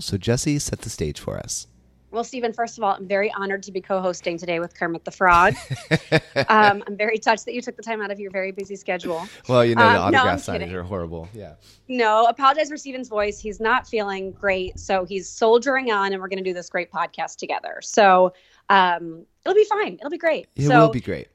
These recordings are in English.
So, Jesse, set the stage for us. Well, Stephen, first of all, I'm very honored to be co hosting today with Kermit the Frog. um, I'm very touched that you took the time out of your very busy schedule. Well, you know, the Um, autograph I'm signings are horrible. Yeah. No, apologize for Stephen's voice. He's not feeling great. So he's soldiering on, and we're going to do this great podcast together. So um, it'll be fine. It'll be great. It so, will be great.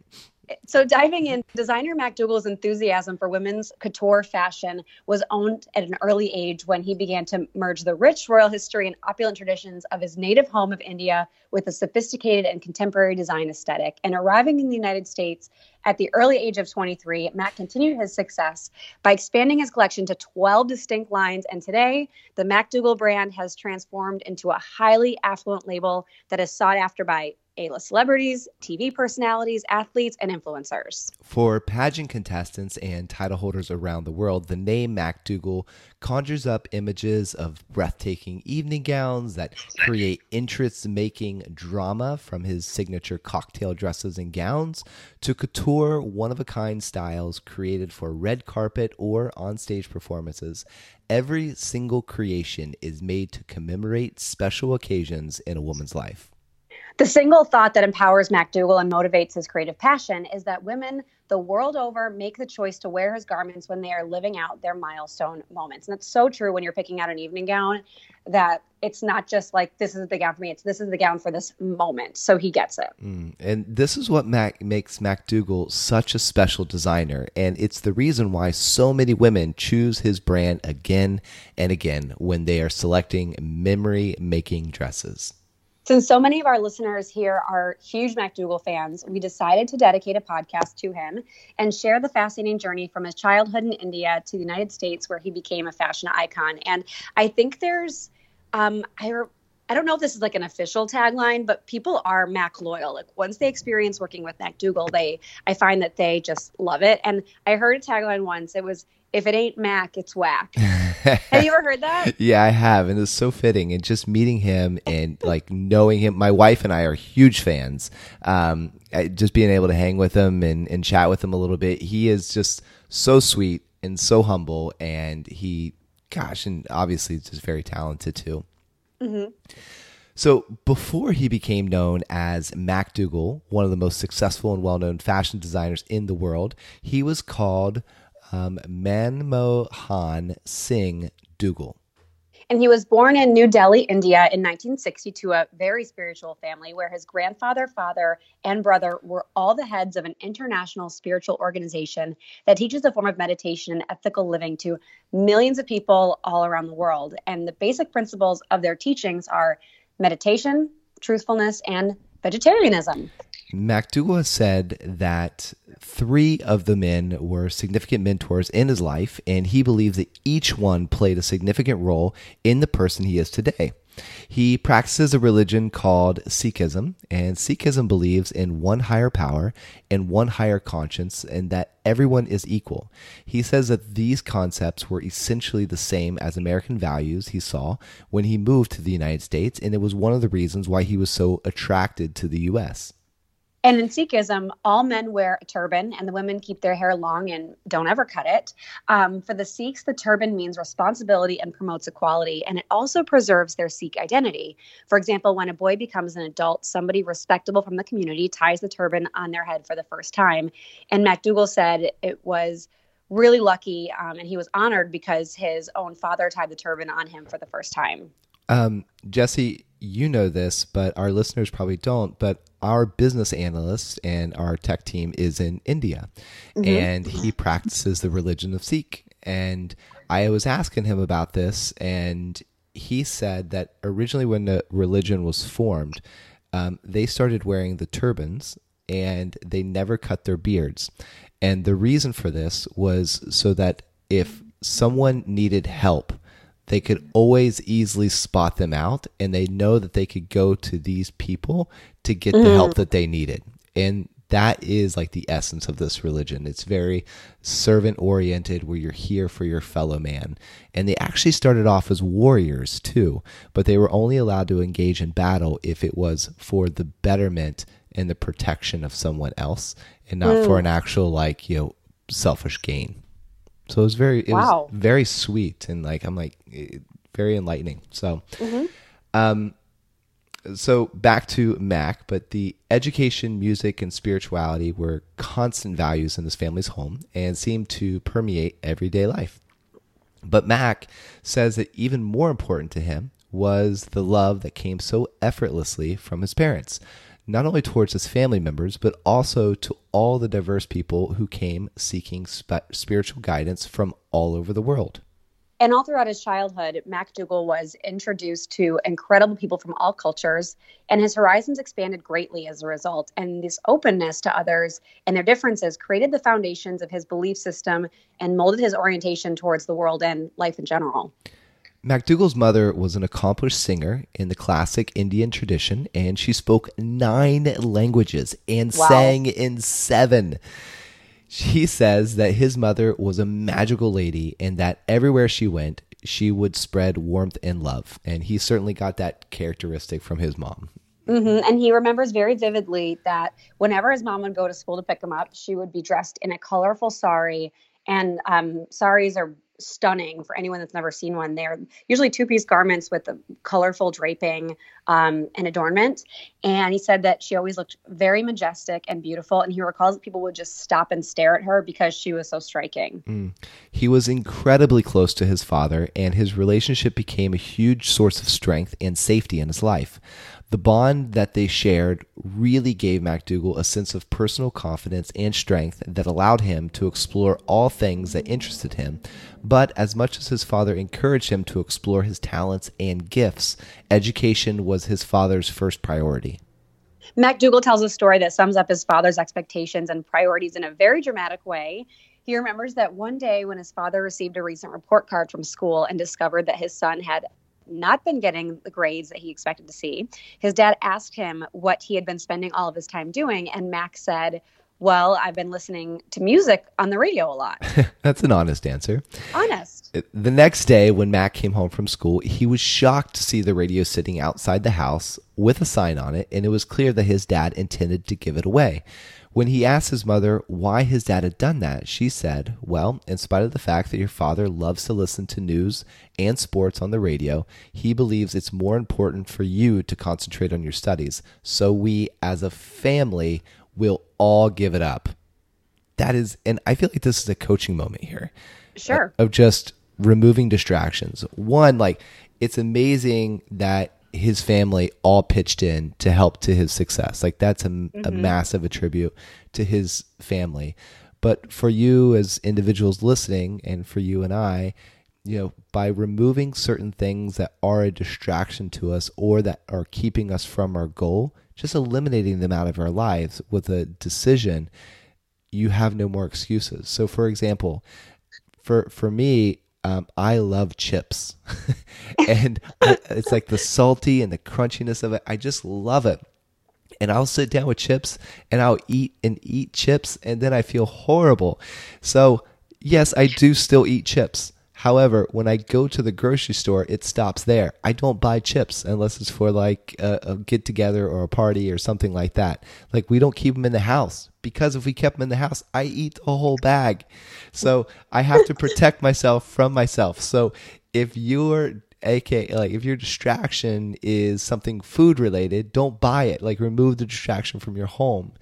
So diving in, designer Mac Duggal's enthusiasm for women's couture fashion was owned at an early age when he began to merge the rich royal history and opulent traditions of his native home of India with a sophisticated and contemporary design aesthetic. And arriving in the United States at the early age of 23, Mac continued his success by expanding his collection to 12 distinct lines. And today, the Mac Duggal brand has transformed into a highly affluent label that is sought after by A-list celebrities, TV personalities, athletes, and influencers. For pageant contestants and title holders around the world, the name Mac Duggal conjures up images of breathtaking evening gowns that create interest making drama from his signature cocktail dresses and gowns to couture, one of a kind styles created for red carpet or onstage performances. Every single creation is made to commemorate special occasions in a woman's life. The single thought that empowers Mac Duggal and motivates his creative passion is that women the world over make the choice to wear his garments when they are living out their milestone moments. And that's so true when you're picking out an evening gown that it's not just like this is the gown for me, it's this is the gown for this moment. So he gets it. Mm, And this is what Mac makes Mac Duggal such a special designer, and it's the reason why so many women choose his brand again and again when they are selecting memory-making dresses. Since so many of our listeners here are huge Mac Duggal fans, we decided to dedicate a podcast to him and share the fascinating journey from his childhood in India to the United States, where he became a fashion icon. And I think there's, um, I, I don't know if this is like an official tagline, but people are Mac loyal. Like once they experience working with Mac Duggal, they, I find that they just love it. And I heard a tagline once. It was, "If it ain't Mac, it's whack." Have you ever heard that? Yeah, I have, and it's so fitting. And just meeting him and like knowing him, my wife and I are huge fans. Um, just being able to hang with him and, and chat with him a little bit. He is just so sweet and so humble, and he, gosh, and obviously just very talented too. So before he became known as Mac Duggal, one of the most successful and well-known fashion designers in the world, he was called um, Manmohan Singh Duggal. And he was born in New Delhi, India in 1960 to a very spiritual family where his grandfather, father, and brother were all the heads of an international spiritual organization that teaches a form of meditation and ethical living to millions of people all around the world. And the basic principles of their teachings are meditation, truthfulness, and vegetarianism. Mac Duggal said that three of the men were significant mentors in his life, and he believes that each one played a significant role in the person he is today. He practices a religion called Sikhism, and Sikhism believes in one higher power and one higher conscience, and that everyone is equal. He says that these concepts were essentially the same as American values he saw when he moved to the United States, and it was one of the reasons why he was so attracted to the U.S. And in Sikhism, all men wear a turban and the women keep their hair long and don't ever cut it. Um, for the Sikhs, the turban means responsibility and promotes equality, and it also preserves their Sikh identity. For example, when a boy becomes an adult, somebody respectable from the community ties the turban on their head for the first time. And Mac Duggal said it was really lucky um, and he was honored because his own father tied the turban on him for the first time. Um, Jesse, you know this, but our listeners probably don't. But our business analyst and our tech team is in India, and he practices the religion of Sikh. And I was asking him about this, and he said that originally, when the religion was formed, um, they started wearing the turbans and they never cut their beards. And the reason for this was so that if someone needed help, they could always easily spot them out and they know that they could go to these people to get the help mm-hmm. that they needed. And that is like the essence of this religion. It's very servant oriented, where you're here for your fellow man. And they actually started off as warriors too, but they were only allowed to engage in battle if it was for the betterment and the protection of someone else and not for mm. an actual, like, you know, selfish gain. So it was very, it Wow. was very sweet. And like, I'm like, eh, very enlightening. So, um, so back to Mac, but the education, music, and spirituality were constant values in this family's home and seemed to permeate everyday life. But Mac says that even more important to him was the love that came so effortlessly from his parents, not only towards his family members, but also to all the diverse people who came seeking sp- spiritual guidance from all over the world. And all throughout his childhood, Mac Duggal was introduced to incredible people from all cultures, and his horizons expanded greatly as a result. And this openness to others and their differences created the foundations of his belief system and molded his orientation towards the world and life in general. Mac Duggal's mother was an accomplished singer in the classic Indian tradition, and she spoke nine languages and Wow. sang in seven. She says that his mother was a magical lady and that everywhere she went, she would spread warmth and love. And he certainly got that characteristic from his mom. hmm And he remembers very vividly that whenever his mom would go to school to pick him up, she would be dressed in a colorful sari. And um, saris are stunning for anyone that's never seen one. They're usually two piece garments with a colorful draping um, and adornment. And he said that she always looked very majestic and beautiful. And he recalls that people would just stop and stare at her because she was so striking. He was incredibly close to his father, and his relationship became a huge source of strength and safety in his life. The bond that they shared really gave Mac Duggal a sense of personal confidence and strength that allowed him to explore all things that interested him. But as much as his father encouraged him to explore his talents and gifts, education was his father's first priority. Mac Duggal tells a story that sums up his father's expectations and priorities in a very dramatic way. He remembers that one day when his father received a recent report card from school and discovered that his son had not been getting the grades that he expected to see, his dad asked him what he had been spending all of his time doing. And Mac said, Well, I've been listening to music on the radio a lot. That's an honest answer. Honest. Uh, the next day, when Mac came home from school, he was shocked to see the radio sitting outside the house with a sign on it, and it was clear that his dad intended to give it away. When he asked his mother why his dad had done that, she said, Well, in spite of the fact that your father loves to listen to news and sports on the radio, he believes it's more important for you to concentrate on your studies. So we, as a family, will all give it up. That is, and I feel like this is a coaching moment here Sure. of just removing distractions. One, like it's amazing that his family all pitched in to help to his success. Like that's a, a mm-hmm. massive attribute to his family. But for you as individuals listening, and for you and I, you know, by removing certain things that are a distraction to us or that are keeping us from our goal, just eliminating them out of our lives with a decision, you have no more excuses. So, for example, for for me, um, I love chips, and I, it's like the salty and the crunchiness of it. I just love it. And I'll sit down with chips and I'll eat and eat chips, and then I feel horrible. So yes, I do still eat chips. However, when I go to the grocery store, it stops there. I don't buy chips unless it's for like a, a get together or a party or something like that. Like we don't keep them in the house because if we kept them in the house, I eat a whole bag. So I have to protect myself from myself. So if you're aka like if your distraction is something food related, don't buy it. Like remove the distraction from your home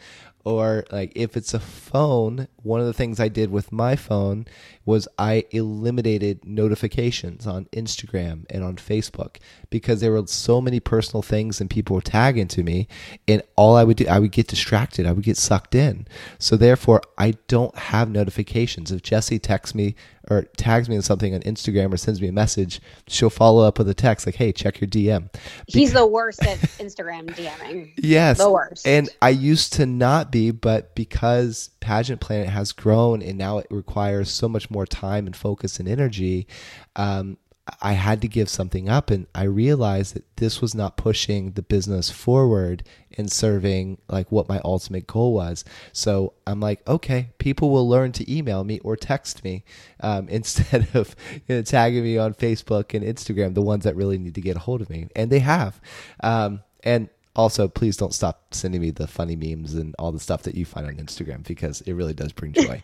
or like if it's a phone one of the things i did with my phone was i eliminated notifications on instagram and on facebook because there were so many personal things and people were tagging to me and all i would do i would get distracted i would get sucked in so therefore i don't have notifications if jesse texts me or tags me in something on instagram or sends me a message she'll follow up with a text like hey check your dm He's the worst at Instagram DMing. Yes. The worst. And I used to not be, but because Pageant Planet has grown and now it requires so much more time and focus and energy, um, I had to give something up. And I realized that this was not pushing the business forward and serving like what my ultimate goal was. So I'm like, okay, people will learn to email me or text me um, instead of you know, tagging me on Facebook and Instagram, the ones that really need to get a hold of me. And they have. Um, and also, please don't stop sending me the funny memes and all the stuff that you find on Instagram because it really does bring joy.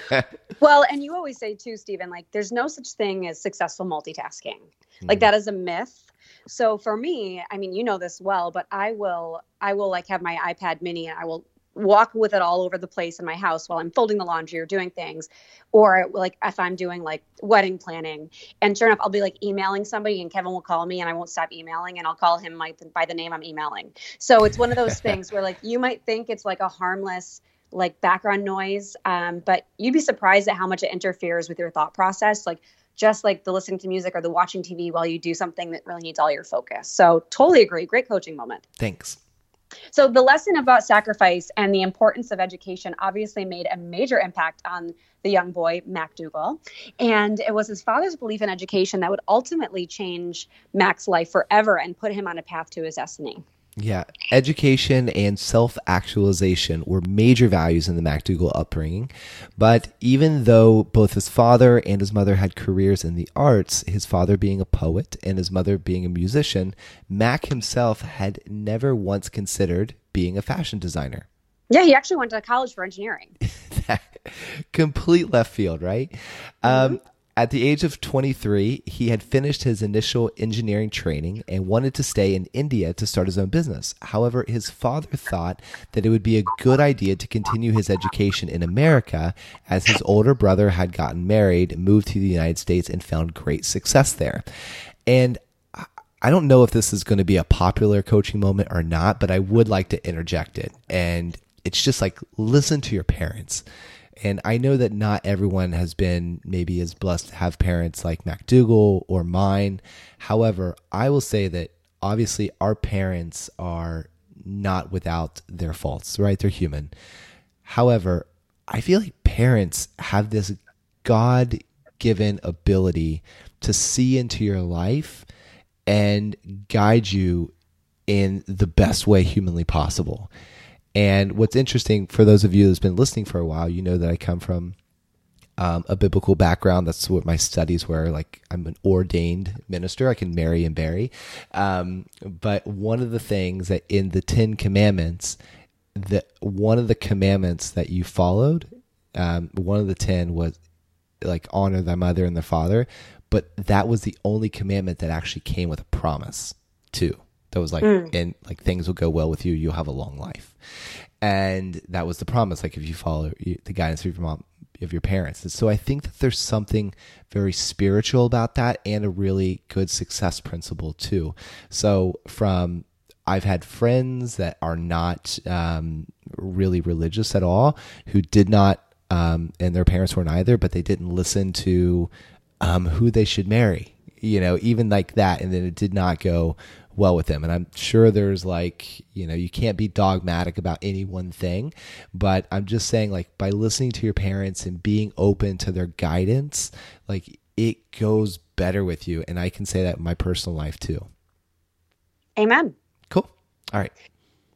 well, and you always say too, Stephen, like there's no such thing as successful multitasking. Mm. Like that is a myth. So for me, I mean, you know this well, but I will, I will like have my iPad mini and I will walk with it all over the place in my house while I'm folding the laundry or doing things. Or like if I'm doing like wedding planning. And sure enough, I'll be like emailing somebody and Kevin will call me and I won't stop emailing and I'll call him like by the name I'm emailing. So it's one of those things where like you might think it's like a harmless like background noise, um, but you'd be surprised at how much it interferes with your thought process. Like just like the listening to music or the watching TV while you do something that really needs all your focus. So totally agree. Great coaching moment. Thanks. So, the lesson about sacrifice and the importance of education obviously made a major impact on the young boy, Mac Duggal. And it was his father's belief in education that would ultimately change Mac's life forever and put him on a path to his destiny. Yeah, education and self actualization were major values in the Mac Duggal upbringing. But even though both his father and his mother had careers in the arts, his father being a poet and his mother being a musician, Mac himself had never once considered being a fashion designer. Yeah, he actually went to college for engineering. Complete left field, right? Mm-hmm. Um, at the age of 23, he had finished his initial engineering training and wanted to stay in India to start his own business. However, his father thought that it would be a good idea to continue his education in America as his older brother had gotten married, moved to the United States, and found great success there. And I don't know if this is going to be a popular coaching moment or not, but I would like to interject it. And it's just like listen to your parents and I know that not everyone has been maybe as blessed to have parents like Mac Duggal or mine. However, I will say that obviously our parents are not without their faults, right? They're human. However, I feel like parents have this God given ability to see into your life and guide you in the best way humanly possible. And what's interesting for those of you that's been listening for a while, you know that I come from um, a biblical background. That's what my studies were. Like I'm an ordained minister. I can marry and bury. Um, but one of the things that in the Ten Commandments, that one of the commandments that you followed, um, one of the ten was like honor thy mother and the father. But that was the only commandment that actually came with a promise too that was like mm. and like things will go well with you you'll have a long life and that was the promise like if you follow the guidance of your mom of your parents and so i think that there's something very spiritual about that and a really good success principle too so from I've had friends that are not um, really religious at all who did not, um, and their parents weren't either, but they didn't listen to um, who they should marry, you know, even like that. And then it did not go well with them. And I'm sure there's like, you know, you can't be dogmatic about any one thing, but I'm just saying, like, by listening to your parents and being open to their guidance, like, it goes better with you. And I can say that in my personal life too. Amen. Cool. All right.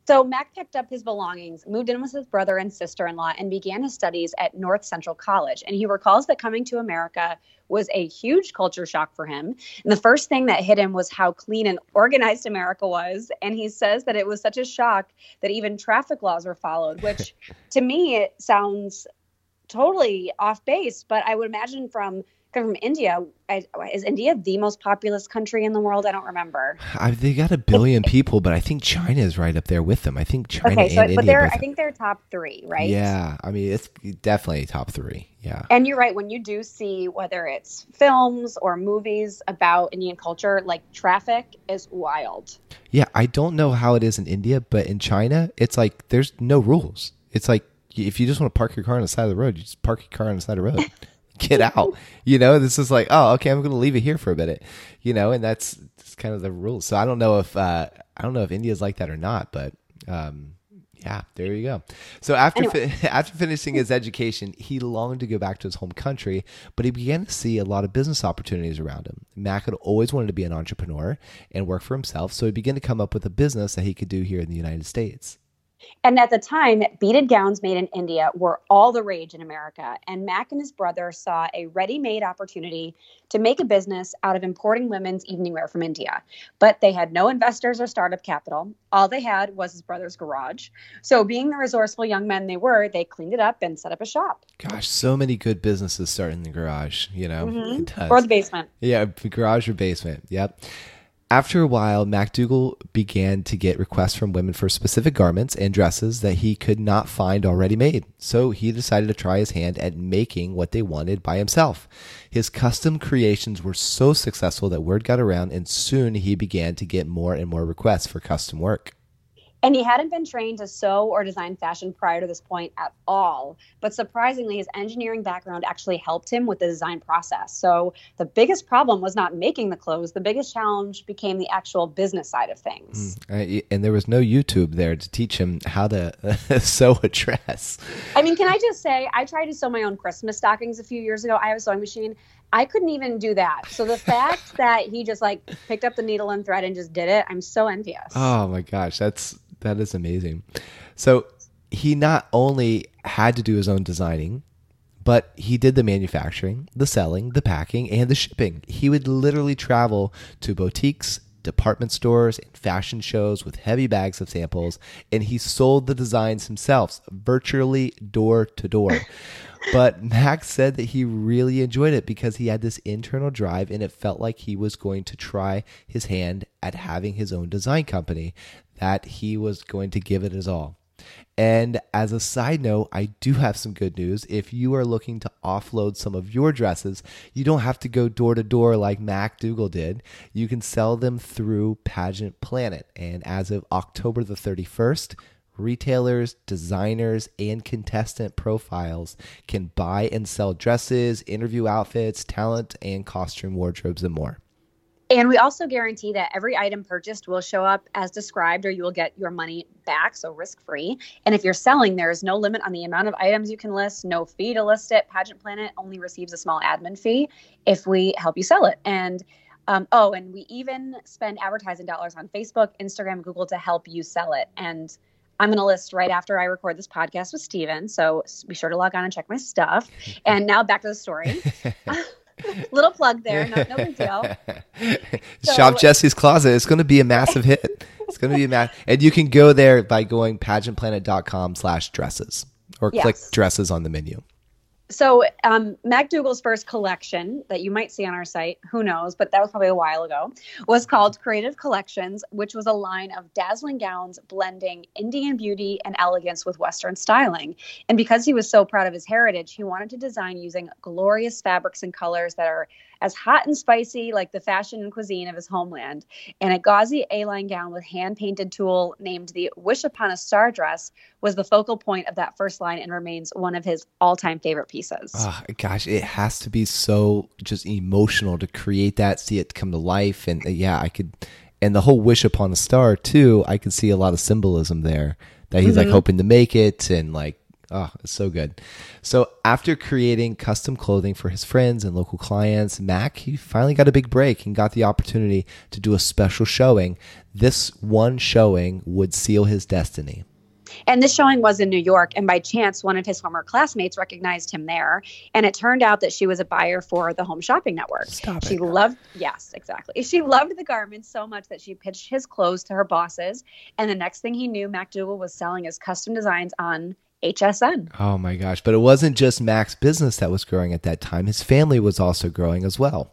So Mac picked up his belongings, moved in with his brother and sister in law, and began his studies at North Central College. And he recalls that coming to America was a huge culture shock for him. And the first thing that hit him was how clean and organized America was. And he says that it was such a shock that even traffic laws were followed, which to me it sounds totally off base. But I would imagine from come from India. I, is India the most populous country in the world? I don't remember. I, they got a billion people, but I think China is right up there with them. I think China okay, so, and but India. I think they're top three, right? Yeah, I mean it's definitely top three. Yeah. And you're right. When you do see whether it's films or movies about Indian culture, like traffic is wild. Yeah, I don't know how it is in India, but in China, it's like there's no rules. It's like if you just want to park your car on the side of the road, you just park your car on the side of the road. Get out. You know, this is like, oh, okay, I'm going to leave it here for a minute. You know, and that's, that's kind of the rules. So I don't know if uh, I don't know if India's like that or not, but um, yeah, there you go. So after Anyway. fi- after finishing his education, he longed to go back to his home country, but he began to see a lot of business opportunities around him. Mac had always wanted to be an entrepreneur and work for himself, so he began to come up with a business that he could do here in the United States. And at the time, beaded gowns made in India were all the rage in America. And Mac and his brother saw a ready made opportunity to make a business out of importing women's evening wear from India. But they had no investors or startup capital. All they had was his brother's garage. So, being the resourceful young men they were, they cleaned it up and set up a shop Gosh, so many good businesses start in the garage, you know. Mm-hmm. or the basement. Yeah, garage or basement. Yep. After a while, Mac Duggal began to get requests from women for specific garments and dresses that he could not find already made. So he decided to try his hand at making what they wanted by himself. His custom creations were so successful that word got around, and soon he began to get more and more requests for custom work. And he hadn't been trained to sew or design fashion prior to this point at all. But surprisingly, his engineering background actually helped him with the design process. So the biggest problem was not making the clothes, the biggest challenge became the actual business side of things. Uh, and there was no YouTube there to teach him how to sew a dress. I mean, can I just say, I tried to sew my own Christmas stockings a few years ago. I have a sewing machine. I couldn't even do that. So the fact that he just like picked up the needle and thread and just did it, I'm so envious. Oh my gosh, that's that is amazing. So he not only had to do his own designing, but he did the manufacturing, the selling, the packing, and the shipping. He would literally travel to boutiques, department stores, and fashion shows with heavy bags of samples, and he sold the designs himself, virtually door to door. But Max said that he really enjoyed it because he had this internal drive and it felt like he was going to try his hand at having his own design company, that he was going to give it his all. And as a side note, I do have some good news. If you are looking to offload some of your dresses, you don't have to go door to door like Mac Duggal did. You can sell them through Pageant Planet. And as of October the 31st, retailers, designers, and contestant profiles can buy and sell dresses, interview outfits, talent, and costume wardrobes, and more. And we also guarantee that every item purchased will show up as described or you will get your money back, so risk free. And if you're selling, there is no limit on the amount of items you can list, no fee to list it. Pageant Planet only receives a small admin fee if we help you sell it. And um, oh, and we even spend advertising dollars on Facebook, Instagram, Google to help you sell it. And I'm going to list right after I record this podcast with Steven. So be sure to log on and check my stuff. And now back to the story. Little plug there, no, no big deal. So- Shop Jesse's Closet. It's going to be a massive hit. It's going to be a mass, and you can go there by going pageantplanet.com slash dresses or click dresses on the menu. So, um, Mac Duggal's first collection that you might see on our site, who knows, but that was probably a while ago, was called Creative Collections, which was a line of dazzling gowns blending Indian beauty and elegance with Western styling. And because he was so proud of his heritage, he wanted to design using glorious fabrics and colors that are as hot and spicy like the fashion and cuisine of his homeland. And a gauzy A line gown with hand painted tulle named the Wish Upon a Star dress was the focal point of that first line and remains one of his all time favorite pieces. Oh, gosh, it has to be so just emotional to create that, see it come to life. And uh, yeah, I could, and the whole wish upon a star too, I could see a lot of symbolism there that he's like hoping to make it and like, oh, it's so good. So after creating custom clothing for his friends and local clients, Mac, he finally got a big break and got the opportunity to do a special showing. This one showing would seal his destiny. And this showing was in New York, and by chance, one of his former classmates recognized him there. And it turned out that she was a buyer for the Home Shopping Network. Stop she it. loved, yes, exactly. She loved the garments so much that she pitched his clothes to her bosses. And the next thing he knew, Mac Duggal was selling his custom designs on HSN. Oh my gosh. But it wasn't just Mac's business that was growing at that time. His family was also growing as well.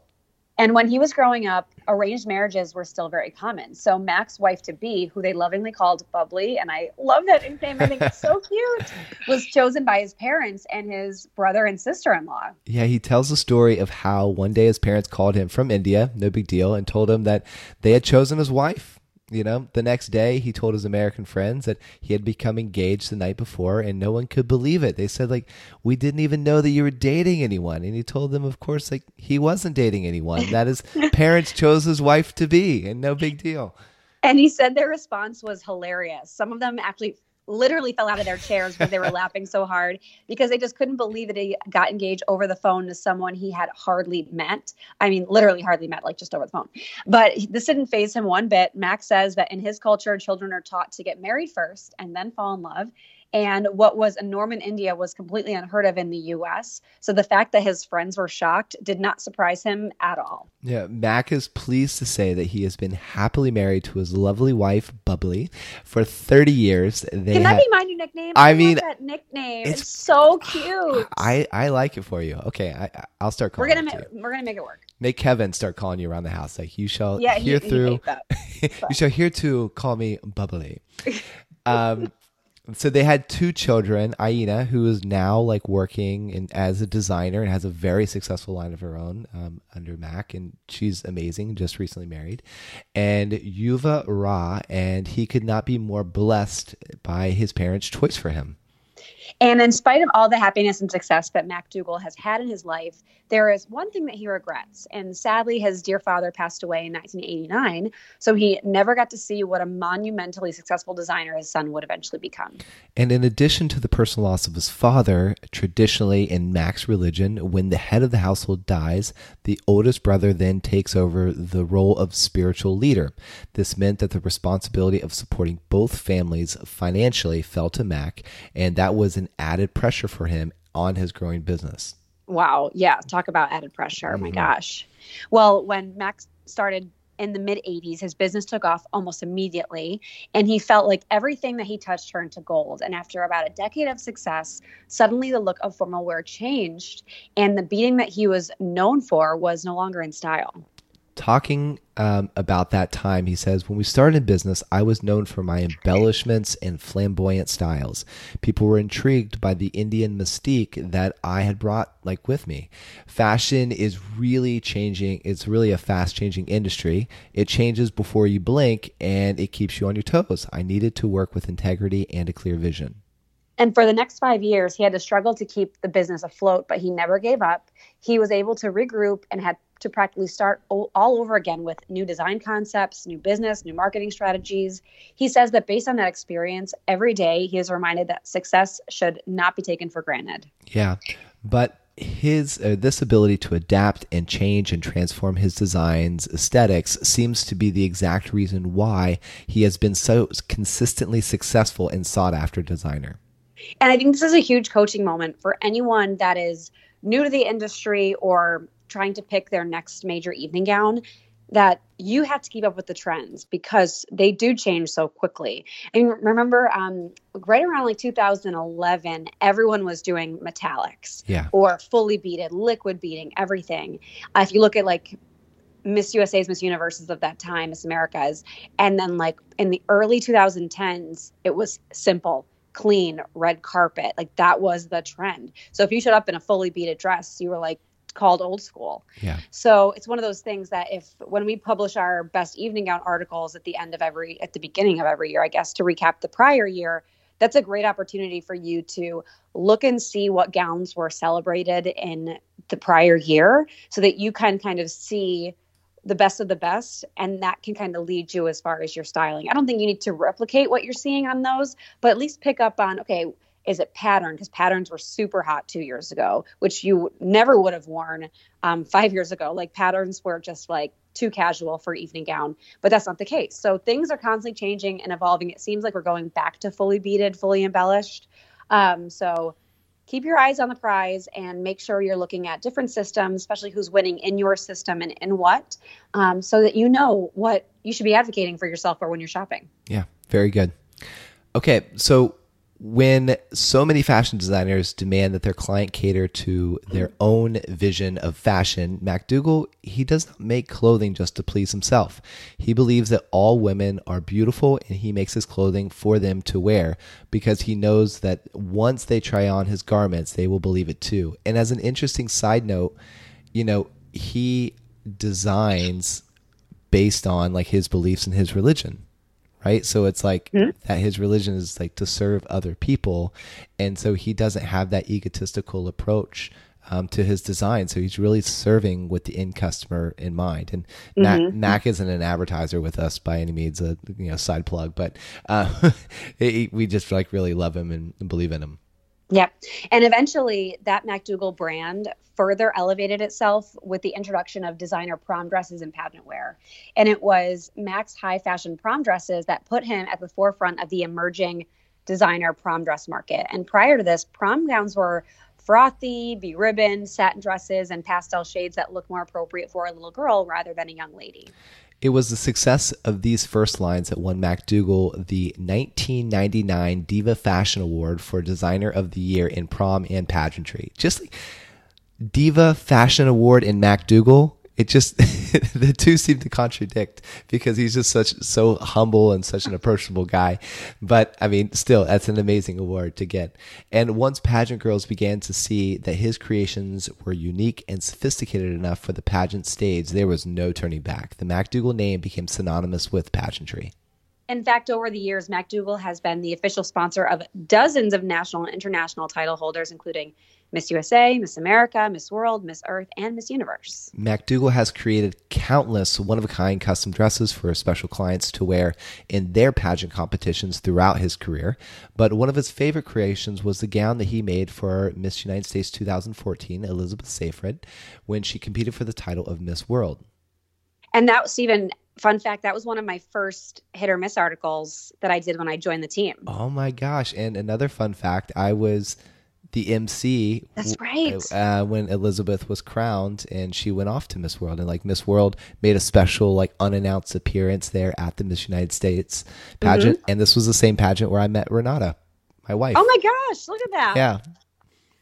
And when he was growing up, arranged marriages were still very common. So Mac's wife to be, who they lovingly called Bubbly, and I love that nickname, I think it's so cute, was chosen by his parents and his brother and sister in law. Yeah, he tells the story of how one day his parents called him from India, no big deal, and told him that they had chosen his wife. You know, the next day he told his American friends that he had become engaged the night before and no one could believe it. They said like, "We didn't even know that you were dating anyone." And he told them of course like he wasn't dating anyone. That his parents chose his wife to be and no big deal. And he said their response was hilarious. Some of them actually literally fell out of their chairs because they were laughing so hard because they just couldn't believe that he got engaged over the phone to someone he had hardly met. I mean, literally hardly met, like just over the phone. But this didn't phase him one bit. Max says that in his culture, children are taught to get married first and then fall in love. And what was a norm in India was completely unheard of in the US. So the fact that his friends were shocked did not surprise him at all. Yeah, Mac is pleased to say that he has been happily married to his lovely wife, Bubbly, for 30 years. They Can that ha- be my new nickname? I, I mean, that nickname. It's, it's, so cute. I, I like it for you. Okay, I, I'll start calling we're gonna ma- We're going to make it work. Make Kevin start calling you around the house. Like, you shall yeah, hear he, through. He you shall hear to call me Bubbly. Um, so they had two children aina who is now like working in, as a designer and has a very successful line of her own um, under mac and she's amazing just recently married. And yuva ra and he could not be more blessed by his parents choice for him and in spite of all the happiness and success that Mac Duggal has had in his life, there is one thing that he regrets. And sadly, his dear father passed away in 1989. So he never got to see what a monumentally successful designer his son would eventually become. And in addition to the personal loss of his father, traditionally in Mac's religion, when the head of the household dies, the oldest brother then takes over the role of spiritual leader. This meant that the responsibility of supporting both families financially fell to Mac, and that was an added pressure for him on his growing business. Wow. Yeah. Talk about added pressure. Mm-hmm. Oh my mm-hmm. gosh. Well, when Max started in the mid 80s, his business took off almost immediately. And he felt like everything that he touched turned to gold. And after about a decade of success, suddenly the look of formal wear changed. And the beating that he was known for was no longer in style talking um, about that time, he says, When we started in business, I was known for my embellishments and flamboyant styles. People were intrigued by the Indian mystique that I had brought like with me. Fashion is really changing. It's really a fast changing industry. It changes before you blink and it keeps you on your toes. I needed to work with integrity and a clear vision. And for the next five years, he had to struggle to keep the business afloat, but he never gave up. He was able to regroup and had to practically start all, over again with new design concepts, new business, new marketing strategies. He says that based on that experience, every day he is reminded that success should not be taken for granted. Yeah. But his uh, this ability to adapt and change and transform his designs aesthetics seems to be the exact reason why he has been so consistently successful and sought after designer and i think this is a huge coaching moment for anyone that is new to the industry or trying to pick their next major evening gown that you have to keep up with the trends because they do change so quickly. And remember, um, right around like 2011, everyone was doing metallics yeah. or fully beaded, liquid beading, everything. Uh, if you look at like Miss USA's, Miss Universes of that time, Miss America's, and then like in the early 2010s, it was simple clean red carpet like that was the trend so if you showed up in a fully beaded dress you were like called old school. Yeah. So it's one of those things that if when we publish our best evening gown articles at the end of every at the beginning of every year, I guess to recap the prior year, that's a great opportunity for you to look and see what gowns were celebrated in the prior year so that you can kind of see the best of the best and that can kind of lead you as far as your styling. I don't think you need to replicate what you're seeing on those, but at least pick up on okay, is it pattern? Because patterns were super hot two years ago which you never would have worn um, five years ago. Like patterns were just like too casual for evening gown but that's not the case. So things are constantly changing and evolving. It seems like we're going back to fully beaded fully embellished. Um, so keep your eyes on the prize and make sure you're looking at different systems especially who's winning in your system and in what um, so that you know what you should be advocating for yourself or when you're shopping. Yeah very good. Okay so when so many fashion designers demand that their client cater to their own vision of fashion, Mac Duggal, he does not make clothing just to please himself. He believes that all women are beautiful and he makes his clothing for them to wear because he knows that once they try on his garments, they will believe it too. And as an interesting side note, you know, he designs based on like his beliefs and his religion right? So it's like mm-hmm. that his religion is like to serve other people, and so he doesn't have that egotistical approach um, to his design. So he's really serving with the end customer in mind. And Mac, Mm-hmm. Mac isn't an advertiser with us by any means, a you know side plug, but uh, it- we just like really love him and believe in him. Yep. And eventually, that Mac Duggal brand further elevated itself with the introduction of designer prom dresses and pageant wear. And it was Mac's high fashion prom dresses that put him at the forefront of the emerging designer prom dress market. And prior to this, prom gowns were frothy, be ribboned, satin dresses, and pastel shades that look more appropriate for a little girl rather than a young lady. It was the success of these first lines that won Mac Duggal the 1999 Diva Fashion Award for Designer of the Year in Prom and Pageantry. Just like Diva Fashion Award in Mac Duggal, it just the two seem to contradict because he's just such so humble and such an approachable guy. But I mean, still, that's an amazing award to get. And once pageant girls began to see that his creations were unique and sophisticated enough for the pageant stage, there was no turning back. The Mac Duggal name became synonymous with pageantry. In fact, over the years, Mac Duggal has been the official sponsor of dozens of national and international title holders, including Miss USA, Miss America, Miss World, Miss Earth, and Miss Universe. Mac Duggal has created countless one of a kind custom dresses for special clients to wear in their pageant competitions throughout his career. But one of his favorite creations was the gown that he made for Miss United States 2014, Elizabeth Safrit, when she competed for the title of Miss World. And that, was Stephen, fun fact, that was one of my first hit or miss articles that I did when I joined the team. Oh my gosh. And another fun fact I was the MC. That's right. Uh, when Elizabeth was crowned and she went off to Miss World. And like Miss World made a special, like unannounced appearance there at the Miss United States pageant. And this was the same pageant where I met Renata, my wife. Mm-hmm. Oh my gosh, look at that. Yeah.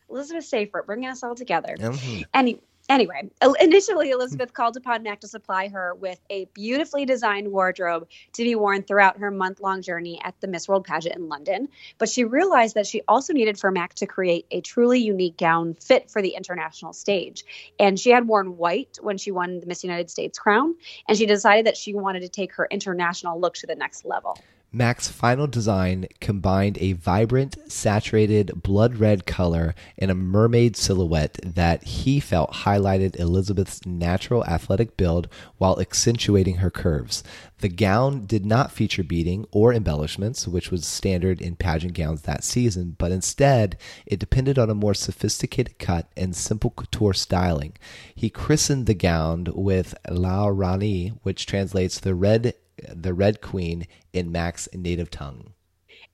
Elizabeth Safrit bringing us all together. Mhm. Any, anyway, initially Elizabeth called upon Mac to supply her with a beautifully designed wardrobe to be worn throughout her month-long journey at the Miss World pageant in London. But she realized that she also needed for Mac to create a truly unique gown fit for the international stage. And she had worn white when she won the Miss United States crown, and she decided that she wanted to take her international look to the next level. Mac's final design combined a vibrant, saturated blood red color and a mermaid silhouette that he felt highlighted Elizabeth's natural athletic build while accentuating her curves. The gown did not feature beading or embellishments, which was standard in pageant gowns that season, but instead it depended on a more sophisticated cut and simple couture styling. He christened the gown with La Rani, which translates the red the Red Queen in Mac's native tongue.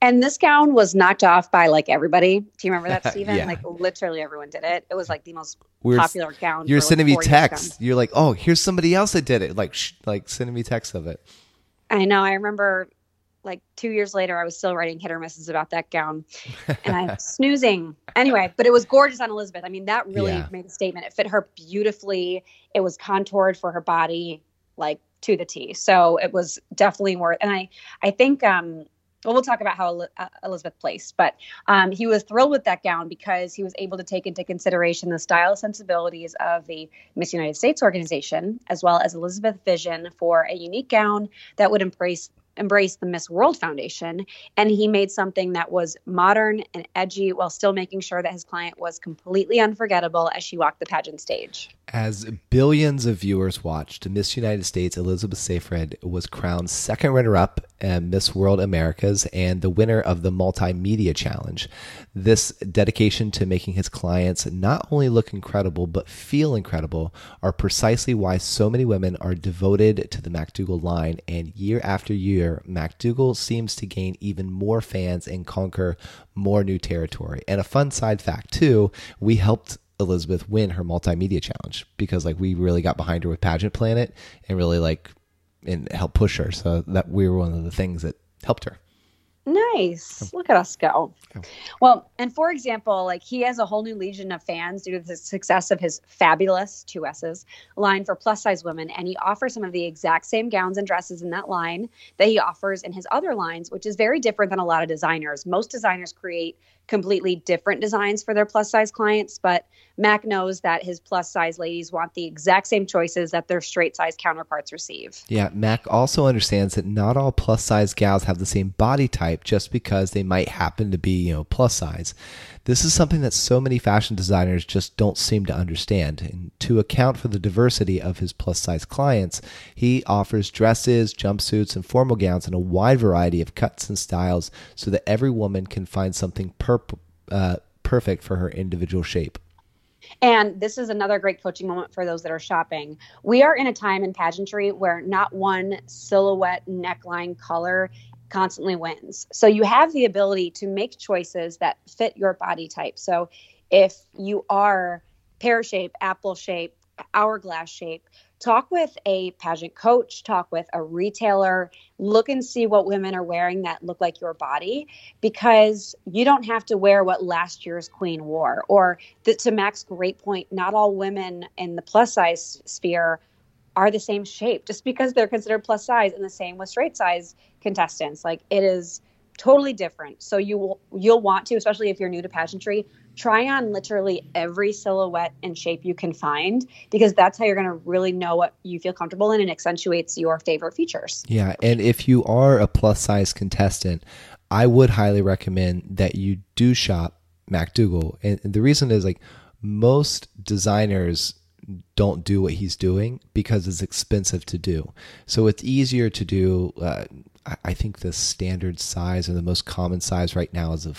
And this gown was knocked off by like everybody. Do you remember that, Stephen? Yeah. Like literally everyone did it. It was like the most We're- popular gown. You're for, like, sending me texts. You're like, oh, here's somebody else that did it. Like, sh- like sending me texts of it. I know. I remember like two years later, I was still writing hit or misses about that gown, and I'm snoozing anyway. But it was gorgeous on Elizabeth. I mean, that really Yeah. made a statement. It fit her beautifully. It was contoured for her body, like to the T. So it was definitely worth. And I, I think. um well, we'll talk about how uh, Elizabeth placed, but um, he was thrilled with that gown because he was able to take into consideration the style sensibilities of the Miss United States organization, as well as Elizabeth's vision for a unique gown that would embrace embrace the Miss World Foundation. And he made something that was modern and edgy while still making sure that his client was completely unforgettable as she walked the pageant stage. As billions of viewers watched, Miss United States Elizabeth Safrit was crowned second runner-up at Miss World Americas and the winner of the Multimedia Challenge. This dedication to making his clients not only look incredible but feel incredible are precisely why so many women are devoted to the Mac Duggal line. And year after year, Mac Duggal seems to gain even more fans and conquer more new territory. And a fun side fact too, we helped Elizabeth win her multimedia challenge because like we really got behind her with Pageant Planet and really like and help push her. So that we were one of the things that helped her. Nice. Look at us go. Well, and for example, like he has a whole new legion of fans due to the success of his fabulous two S's line for plus size women. And he offers some of the exact same gowns and dresses in that line that he offers in his other lines, which is very different than a lot of designers. Most designers create completely different designs for their plus size clients, but Mac knows that his plus size ladies want the exact same choices that their straight size counterparts receive. Yeah, Mac also understands that not all plus size gals have the same body type just because they might happen to be, you know, plus size. This is something that so many fashion designers just don't seem to understand. And to account for the diversity of his plus size clients, he offers dresses, jumpsuits, and formal gowns in a wide variety of cuts and styles so that every woman can find something uh, perfect for her individual shape. And this is another great coaching moment for those that are shopping. We are in a time in pageantry where not one silhouette, neckline, color constantly wins. So you have the ability to make choices that fit your body type. So if you are pear shape, apple shape, hourglass shape, talk with a pageant coach, talk with a retailer, look and see what women are wearing that look like your body because you don't have to wear what last year's queen wore. Or the, to Mac's great point, not all women in the plus size sphere are the same shape just because they're considered plus size and the same with straight size contestants. Like it is totally different. So you will you'll want to, especially if you're new to pageantry, try on literally every silhouette and shape you can find because that's how you're going to really know what you feel comfortable in and accentuates your favorite features. Yeah, and if you are a plus size contestant, I would highly recommend that you do shop Mac Duggal. And the reason is like most designers don't do what he's doing because it's expensive to do. So it's easier to do. Uh, I think the standard size or the most common size right now is a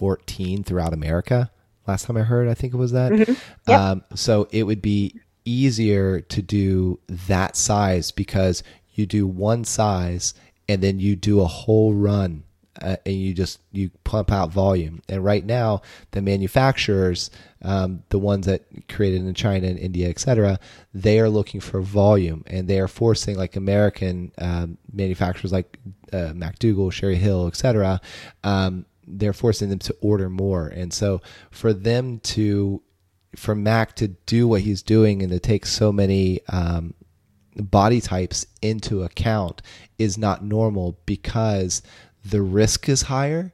14 throughout America. Last time I heard, I think it was that. Mm-hmm. Yep. Um, so it would be easier to do that size because you do one size and then you do a whole run uh, and you just you pump out volume. And right now, the manufacturers, um, the ones that created in China and India, etc., they are looking for volume, and they are forcing like American um, manufacturers like uh, MacDougall, Sherri Hill, etc. Um, they're forcing them to order more, and so for them to for Mac to do what he's doing and to take so many um, body types into account is not normal because the risk is higher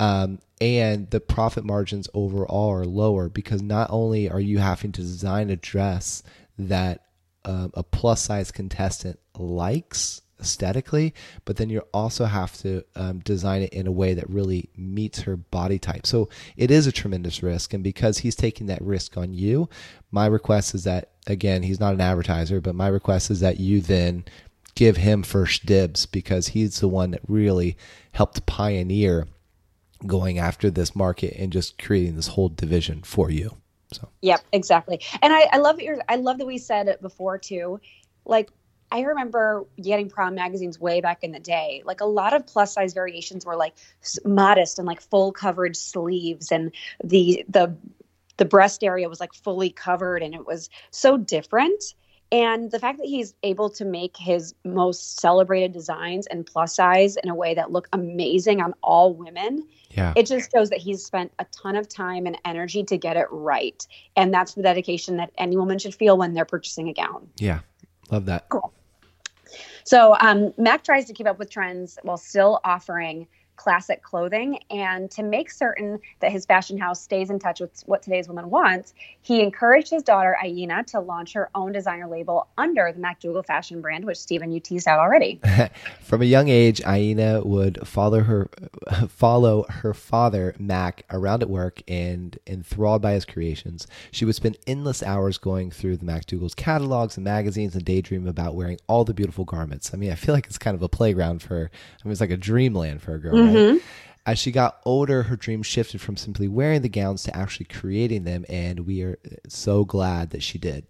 um, and the profit margins overall are lower because not only are you having to design a dress that um, a plus size contestant likes aesthetically, but then you also have to um, design it in a way that really meets her body type. So it is a tremendous risk. And because he's taking that risk on you, my request is that, again, he's not an advertiser, but my request is that you then give him first dibs because he's the one that really helped pioneer going after this market and just creating this whole division for you. So. Yep, exactly. And I, I love your, I love that we said it before too. Like I remember getting prom magazines way back in the day. Like a lot of plus size variations were like modest and like full coverage sleeves, and the the the breast area was like fully covered, and it was so different. And the fact that he's able to make his most celebrated designs and plus size in a way that look amazing on all women, yeah. it just shows that he's spent a ton of time and energy to get it right. And that's the dedication that any woman should feel when they're purchasing a gown. Yeah. Love that. Cool. So um, Mac tries to keep up with trends while still offering classic clothing. And to make certain that his fashion house stays in touch with what today's woman wants, he encouraged his daughter Ieena to launch her own designer label under the Mac Duggal fashion brand, which Stephen you teased out already. From a young age, Ieena would follow her follow her father Mac around at work and enthralled by his creations. She would spend endless hours going through the Mac Duggal's catalogs and magazines and daydream about wearing all the beautiful garments. I mean, I feel like it's kind of a playground for I mean, it's like a dreamland for a girl. Mm-hmm. As she got older, her dream shifted from simply wearing the gowns to actually creating them, and we are so glad that she did.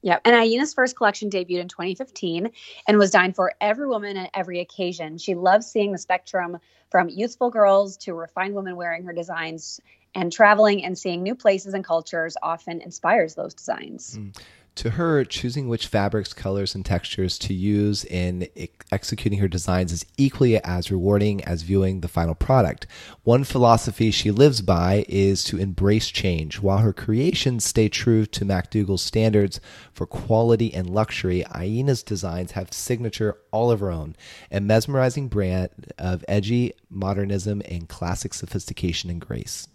Yeah, and Ieena's first collection debuted in 2015 and was designed for every woman at every occasion. She loves seeing the spectrum from youthful girls to refined women wearing her designs, and traveling and seeing new places and cultures often inspires those designs. Mm. To her, choosing which fabrics, colors, and textures to use in executing her designs is equally as rewarding as viewing the final product. One philosophy she lives by is to embrace change. While her creations stay true to Mac Duggal's standards for quality and luxury, Ieena's designs have signature all of her own, a mesmerizing brand of edgy modernism and classic sophistication and grace.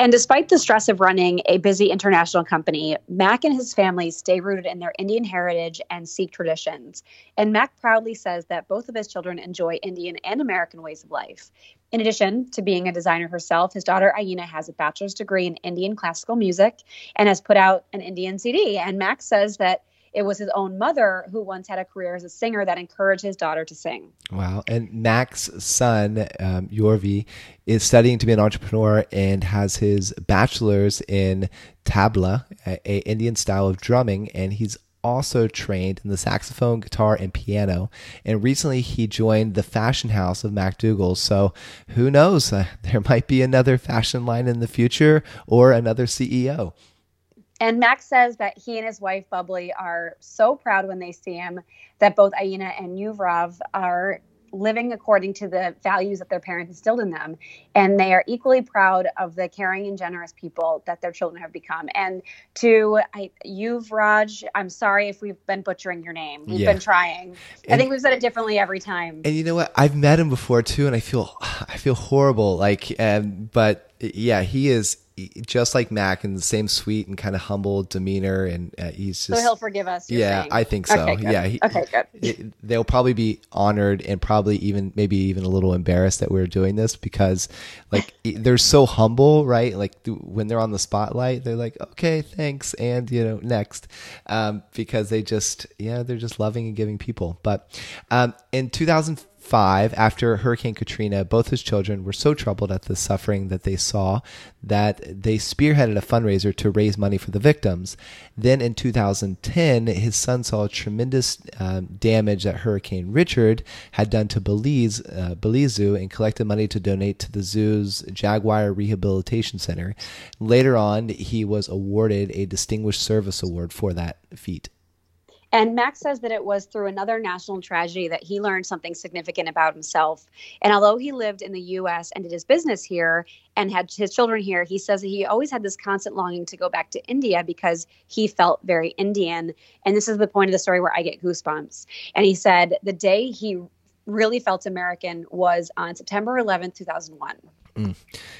And despite the stress of running a busy international company, Mac and his family stay rooted in their Indian heritage and Sikh traditions. And Mac proudly says that both of his children enjoy Indian and American ways of life. In addition to being a designer herself, his daughter Ieena has a bachelor's degree in Indian classical music and has put out an Indian CD. And Mac says that it was his own mother who once had a career as a singer that encouraged his daughter to sing. Wow. And Mac's son, um, Yorvi, is studying to be an entrepreneur and has his bachelor's in tabla, a, a Indian style of drumming, and he's also trained in the saxophone, guitar, and piano. And recently he joined the fashion house of Mac Duggal. So who knows? Uh, there might be another fashion line in the future or another CEO. And Max says that he and his wife Bubbly are so proud when they see him that both Ieena and Yuvrov are living according to the values that their parents instilled in them. And they are equally proud of the caring and generous people that their children have become. And to I, Yuvraj, I'm sorry if we've been butchering your name. We've yeah. been trying. And, I think we've said it differently every time. And you know what? I've met him before too, and I feel I feel horrible. Like, um, but yeah, he is just like Mac in the same sweet and kind of humble demeanor, and uh, he's just so he'll forgive us. Yeah, saying. I think so. Okay, yeah, he, okay, good. It, they'll probably be honored and probably even maybe even a little embarrassed that we're doing this because like they're so humble, right? Like when they're on the spotlight, they're like, okay, thanks, and you know, next, um, because they just yeah, they're just loving and giving people. But um, in 2000 five, after Hurricane Katrina, both his children were so troubled at the suffering that they saw that they spearheaded a fundraiser to raise money for the victims. Then in 2010, his son saw tremendous um, damage that Hurricane Richard had done to Belize, uh, Belize Zoo and collected money to donate to the zoo's Jaguar Rehabilitation Center. Later on, he was awarded a Distinguished Service Award for that feat. And Max says that it was through another national tragedy that he learned something significant about himself. And although he lived in the US and did his business here and had his children here, he says that he always had this constant longing to go back to India because he felt very Indian. And this is the point of the story where I get goosebumps. And he said the day he really felt American was on September 11, 2001. Mm.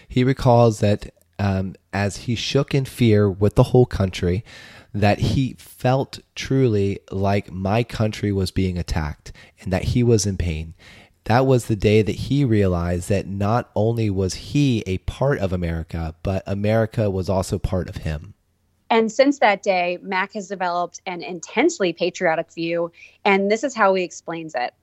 He recalls that um, as he shook in fear with the whole country, that he felt truly like my country was being attacked and that he was in pain. That was the day that he realized that not only was he a part of America, but America was also part of him. And since that day, Mac has developed an intensely patriotic view, and this is how he explains it.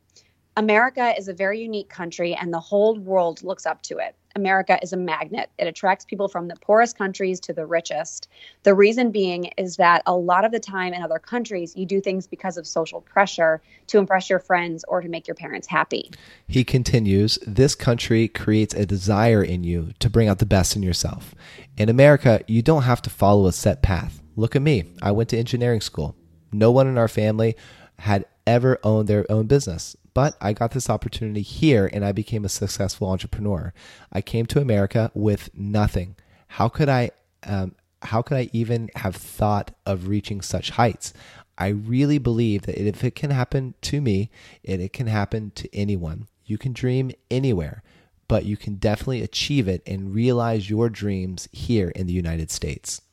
America is a very unique country, and the whole world looks up to it. America is a magnet. It attracts people from the poorest countries to the richest. The reason being is that a lot of the time in other countries, you do things because of social pressure to impress your friends or to make your parents happy. He continues This country creates a desire in you to bring out the best in yourself. In America, you don't have to follow a set path. Look at me. I went to engineering school. No one in our family had ever owned their own business. But I got this opportunity here and I became a successful entrepreneur. I came to America with nothing. How could I um, how could I even have thought of reaching such heights? I really believe that if it can happen to me, and it can happen to anyone. You can dream anywhere, but you can definitely achieve it and realize your dreams here in the United States.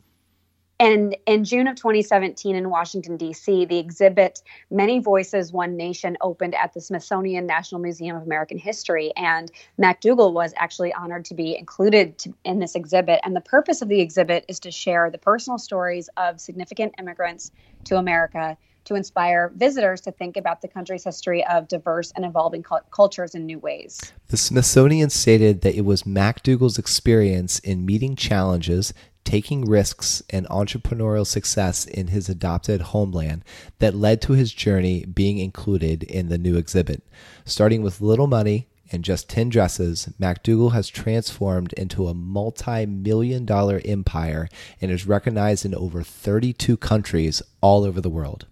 And in June of 2017 in Washington, D.C., the exhibit Many Voices, One Nation opened at the Smithsonian National Museum of American History. And Mac Duggal was actually honored to be included to, in this exhibit. And the purpose of the exhibit is to share the personal stories of significant immigrants to America to inspire visitors to think about the country's history of diverse and evolving cultures in new ways. The Smithsonian stated that it was Mac Duggal's experience in meeting challenges, taking risks and entrepreneurial success in his adopted homeland that led to his journey being included in the new exhibit. Starting with little money and just 10 dresses, Mac Duggal has transformed into a multi million dollar empire and is recognized in over 32 countries all over the world.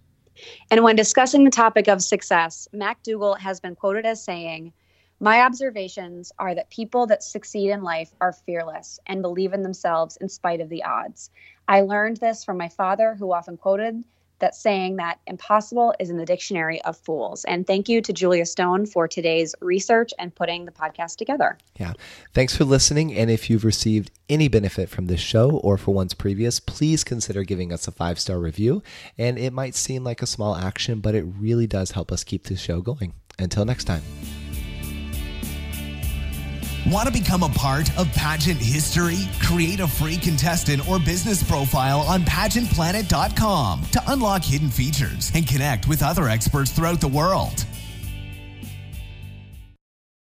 And when discussing the topic of success, Mac Duggal has been quoted as saying, my observations are that people that succeed in life are fearless and believe in themselves in spite of the odds. I learned this from my father, who often quoted that saying that impossible is in the dictionary of fools. And thank you to Julia Stone for today's research and putting the podcast together. Yeah. Thanks for listening. And if you've received any benefit from this show or for ones previous, please consider giving us a five star review. And it might seem like a small action, but it really does help us keep the show going. Until next time. Want to become a part of pageant history? Create a free contestant or business profile on pageantplanet.com to unlock hidden features and connect with other experts throughout the world.